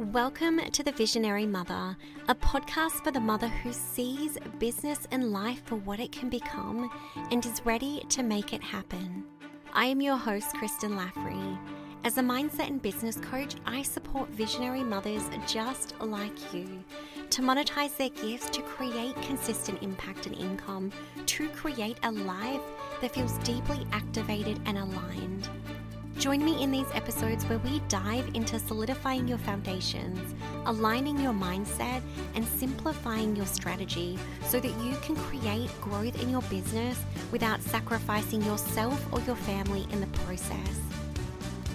Welcome to The Visionary Mother, a podcast for the mother who sees business and life for what it can become and is ready to make it happen. I am your host, Kristen Laffrey. As a mindset and business coach, I support visionary mothers just like you to monetize their gifts to create consistent impact and income, to create a life that feels deeply activated and aligned. Join me in these episodes where we dive into solidifying your foundations, aligning your mindset, and simplifying your strategy so that you can create growth in your business without sacrificing yourself or your family in the process.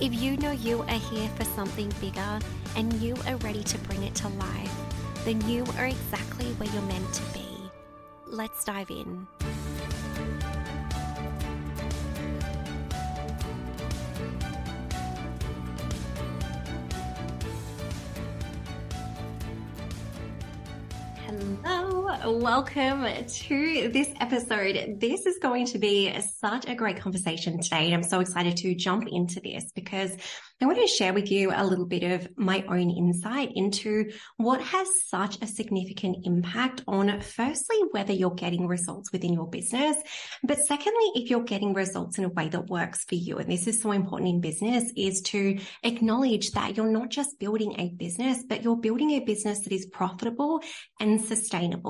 If you know you are here for something bigger and you are ready to bring it to life, then you are exactly where you're meant to be. Let's dive in. Hello, welcome to this episode. This is going to be such a great conversation today. I'm so excited to jump into this because I want to share with you a little bit of my own insight into what has such a significant impact on firstly, whether you're getting results within your business, but secondly, if you're getting results in a way that works for you. And this is so important in business is to acknowledge that you're not just building a business, but you're building a business that is profitable and sustainable.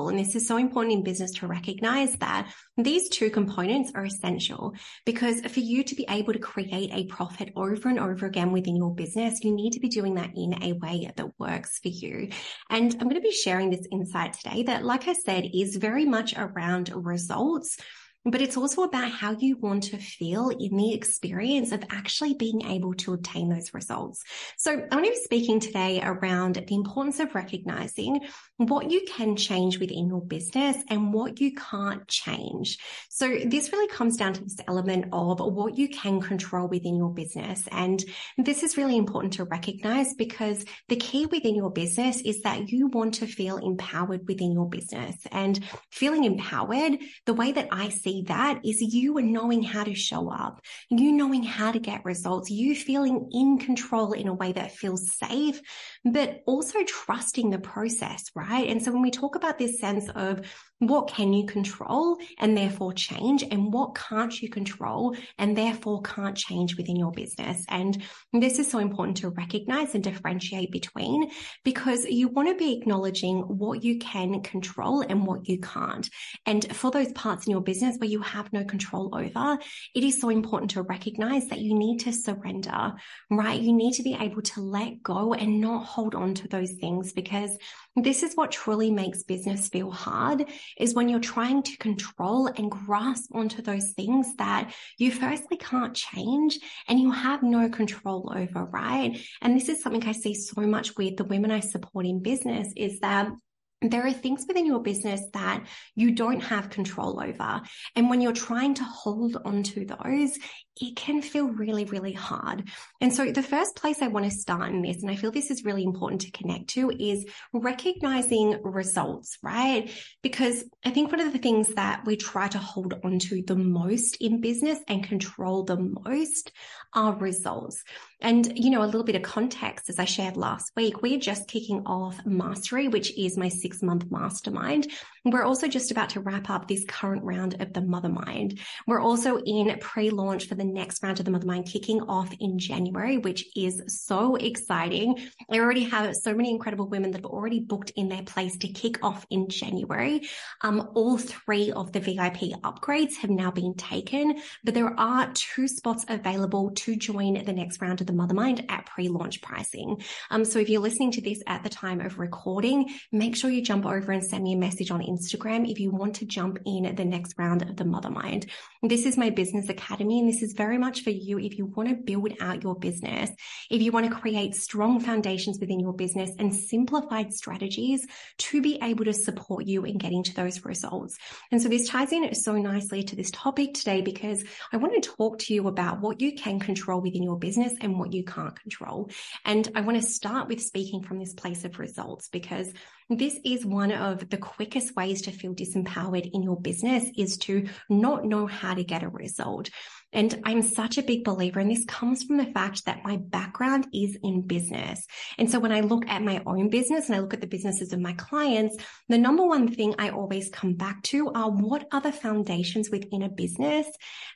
And this is so important in business to recognize that these two components are essential because for you to be able to create a profit over and over again within your business, you need to be doing that in a way that works for you. And I'm going to be sharing this insight today that, like I said, is very much around results but it's also about how you want to feel in the experience of actually being able to obtain those results. So I'm going to be speaking today around the importance of recognizing what you can change within your business and what you can't change. So this really comes down to this element of what you can control within your business. And this is really important to recognize because the key within your business is that you want to feel empowered within your business and feeling empowered. The way that I see see that is you are knowing how to show up, you knowing how to get results, you feeling in control in a way that feels safe, but also trusting the process, right? And so when we talk about this sense of what can you control and therefore change and what can't you control and therefore can't change within your business. And this is so important to recognize and differentiate between because you want to be acknowledging what you can control and what you can't. And for those parts in your business where you have no control over, it is so important to recognize that you need to surrender, right? You need to be able to let go and not hold on to those things because this is what truly makes business feel hard is when you're trying to control and grasp onto those things that you firstly can't change and you have no control over, right? And this is something I see so much with the women I support in business is that there are things within your business that you don't have control over. And when you're trying to hold on to those, it can feel really, really hard. And so the first place I want to start in this, and I feel this is really important to connect to is recognizing results, right? Because I think one of the things that we try to hold on to the most in business and control the most are results. And, you know, a little bit of context, as I shared last week, we're just kicking off Mastery, which is my six month mastermind. We're also just about to wrap up this current round of the Mother Mind. We're also in pre launch for the next round of the Mother Mind kicking off in January, which is so exciting. I already have so many incredible women that have already booked in their place to kick off in January. Um, all three of the VIP upgrades have now been taken, but there are two spots available to join the next round of the Mother Mind at pre-launch pricing. Um, so if you're listening to this at the time of recording, make sure you jump over and send me a message on Instagram if you want to jump in the next round of the Mother Mind. This is my business academy and this is very much for you if you want to build out your business, if you want to create strong foundations within your business and simplified strategies to be able to support you in getting to those results. And so this ties in so nicely to this topic today because I want to talk to you about what you can control within your business and what you can't control. And I want to start with speaking from this place of results because this is one of the quickest ways to feel disempowered in your business is to not know how to get a result. And I'm such a big believer, and this comes from the fact that my background is in business. And so when I look at my own business and I look at the businesses of my clients, the number one thing I always come back to are what are the foundations within a business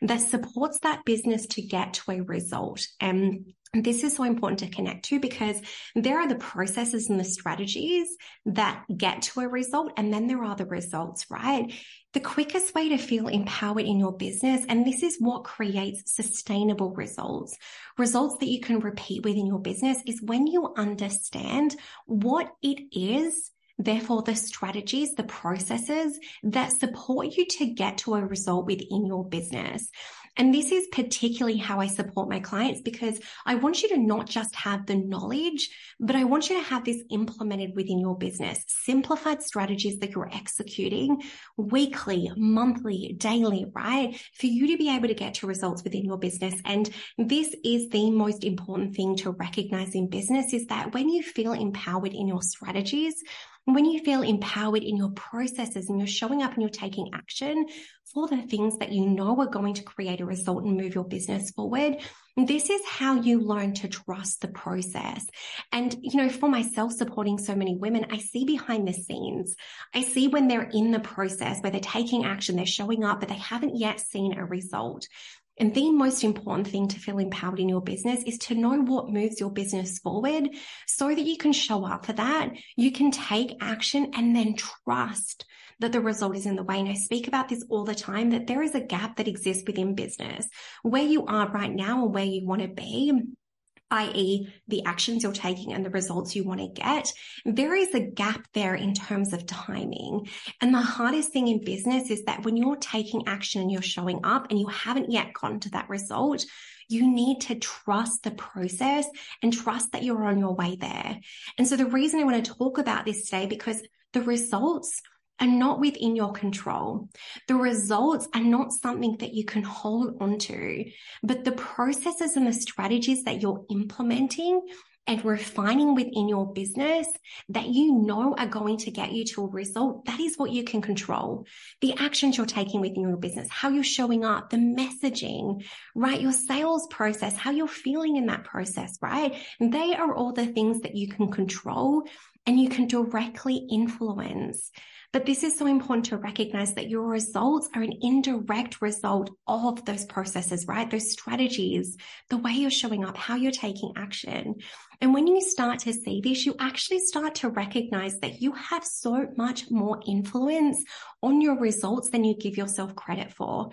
that supports that business to get to a result. And this is so important to connect to because there are the processes and the strategies that get to a result, and then there are the results, right? The quickest way to feel empowered in your business, and this is what creates sustainable results, results that you can repeat within your business, is when you understand what it is Therefore, the strategies, the processes that support you to get to a result within your business. And this is particularly how I support my clients because I want you to not just have the knowledge, but I want you to have this implemented within your business, simplified strategies that you're executing weekly, monthly, daily, right? For you to be able to get to results within your business. And this is the most important thing to recognize in business is that when you feel empowered in your strategies, when you feel empowered in your processes and you're showing up and you're taking action for the things that you know are going to create a result and move your business forward, this is how you learn to trust the process. And, you know, for myself supporting so many women, I see behind the scenes. I see when they're in the process where they're taking action, they're showing up, but they haven't yet seen a result. And the most important thing to feel empowered in your business is to know what moves your business forward so that you can show up for that. You can take action and then trust that the result is in the way. And I speak about this all the time that there is a gap that exists within business where you are right now and where you want to be i.e., the actions you're taking and the results you want to get, there is a gap there in terms of timing. And the hardest thing in business is that when you're taking action and you're showing up and you haven't yet gotten to that result, you need to trust the process and trust that you're on your way there. And so the reason I want to talk about this today, because the results are not within your control. The results are not something that you can hold onto, but the processes and the strategies that you're implementing and refining within your business that you know are going to get you to a result, that is what you can control. The actions you're taking within your business, how you're showing up, the messaging, right? Your sales process, how you're feeling in that process, right? They are all the things that you can control and you can directly influence. But this is so important to recognize that your results are an indirect result of those processes, right? Those strategies, the way you're showing up, how you're taking action. And when you start to see this, you actually start to recognize that you have so much more influence on your results than you give yourself credit for.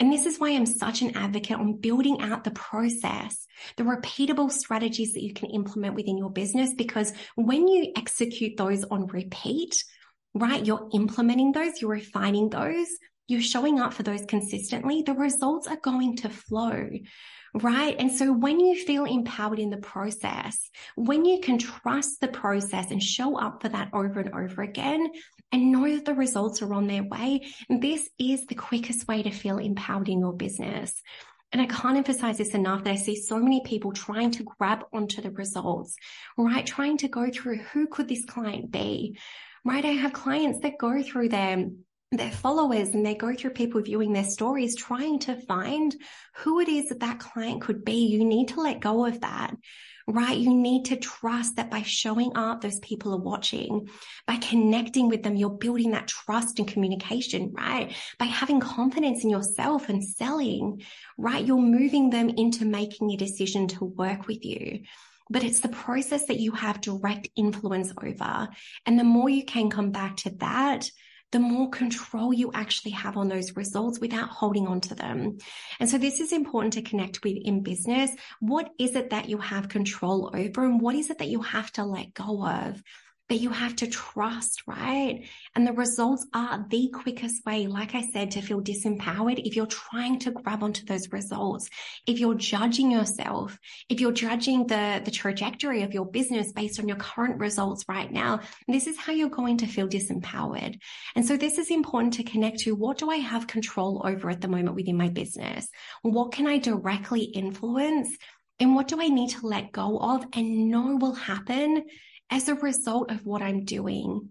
And this is why I'm such an advocate on building out the process, the repeatable strategies that you can implement within your business. Because when you execute those on repeat, right? You're implementing those, you're refining those, you're showing up for those consistently, the results are going to flow. Right. And so when you feel empowered in the process, when you can trust the process and show up for that over and over again and know that the results are on their way, this is the quickest way to feel empowered in your business. And I can't emphasize this enough that I see so many people trying to grab onto the results, right? Trying to go through who could this client be? right? I have clients that go through their their followers and they go through people viewing their stories trying to find who it is that that client could be. You need to let go of that, right? You need to trust that by showing up, those people are watching. By connecting with them, you're building that trust and communication, right? By having confidence in yourself and selling, right? You're moving them into making a decision to work with you but it's the process that you have direct influence over. And the more you can come back to that, the more control you actually have on those results without holding on to them. And so this is important to connect with in business. What is it that you have control over and what is it that you have to let go of? That you have to trust, right? And the results are the quickest way, like I said, to feel disempowered if you're trying to grab onto those results, if you're judging yourself, if you're judging the, the trajectory of your business based on your current results right now, this is how you're going to feel disempowered. And so this is important to connect to what do I have control over at the moment within my business? What can I directly influence? And what do I need to let go of and know will happen as a result of what I'm doing.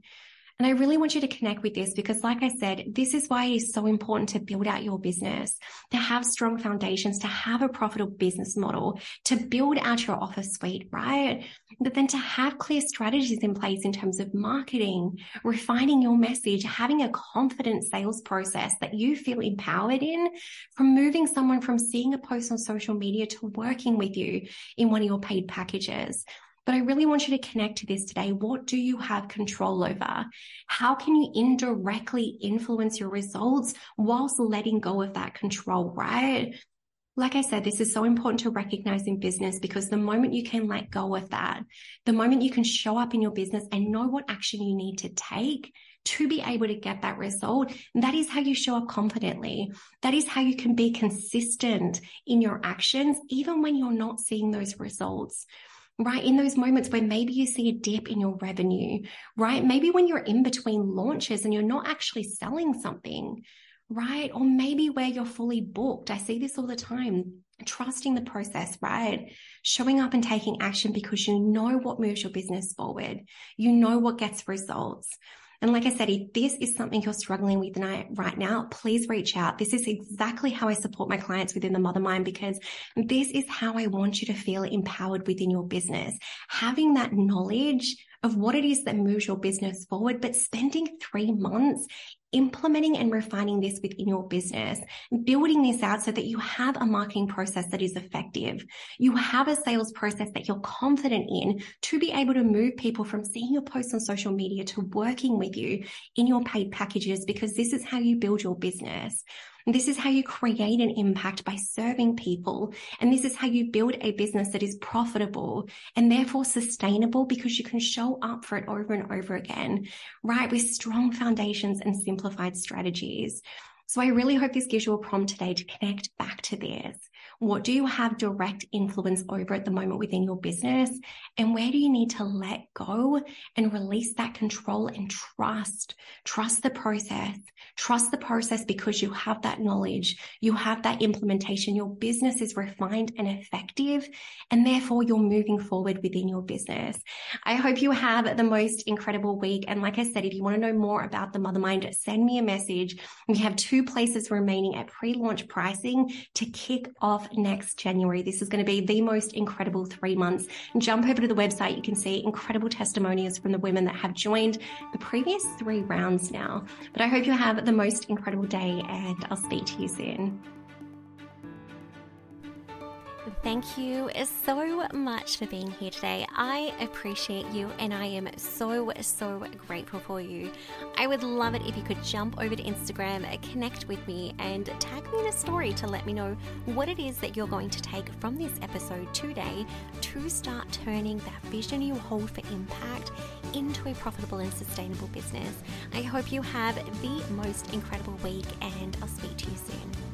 And I really want you to connect with this because, like I said, this is why it is so important to build out your business, to have strong foundations, to have a profitable business model, to build out your offer suite, right? But then to have clear strategies in place in terms of marketing, refining your message, having a confident sales process that you feel empowered in, from moving someone from seeing a post on social media to working with you in one of your paid packages. But I really want you to connect to this today. What do you have control over? How can you indirectly influence your results whilst letting go of that control, right? Like I said, this is so important to recognize in business because the moment you can let go of that, the moment you can show up in your business and know what action you need to take to be able to get that result, that is how you show up confidently. That is how you can be consistent in your actions, even when you're not seeing those results right? In those moments where maybe you see a dip in your revenue, right? Maybe when you're in between launches and you're not actually selling something, right? Or maybe where you're fully booked. I see this all the time. Trusting the process, right? Showing up and taking action because you know what moves your business forward. You know what gets results. And like I said, if this is something you're struggling with right now, please reach out. This is exactly how I support my clients within the Mother Mind because this is how I want you to feel empowered within your business. Having that knowledge of what it is that moves your business forward, but spending three months implementing and refining this within your business, building this out so that you have a marketing process that is effective. You have a sales process that you're confident in to be able to move people from seeing your posts on social media to working with you in your paid packages because this is how you build your business. This is how you create an impact by serving people. And this is how you build a business that is profitable and therefore sustainable because you can show up for it over and over again, right? With strong foundations and simplified strategies. So I really hope this gives you a prompt today to connect back to this. What do you have direct influence over at the moment within your business? And where do you need to let go and release that control and trust? Trust the process. Trust the process because you have that knowledge. You have that implementation. Your business is refined and effective. And therefore you're moving forward within your business. I hope you have the most incredible week. And like I said, if you want to know more about the Mother Mind, send me a message. We have two places remaining at pre-launch pricing to kick off next January. This is going to be the most incredible three months. Jump over to the website. You can see incredible testimonials from the women that have joined the previous three rounds now. But I hope you have the most incredible day and I'll speak to you soon. Thank you so much for being here today. I appreciate you and I am so, so grateful for you. I would love it if you could jump over to Instagram, connect with me, and tag me in a story to let me know what it is that you're going to take from this episode today to start turning that vision you hold for impact into a profitable and sustainable business. I hope you have the most incredible week and I'll speak to you soon.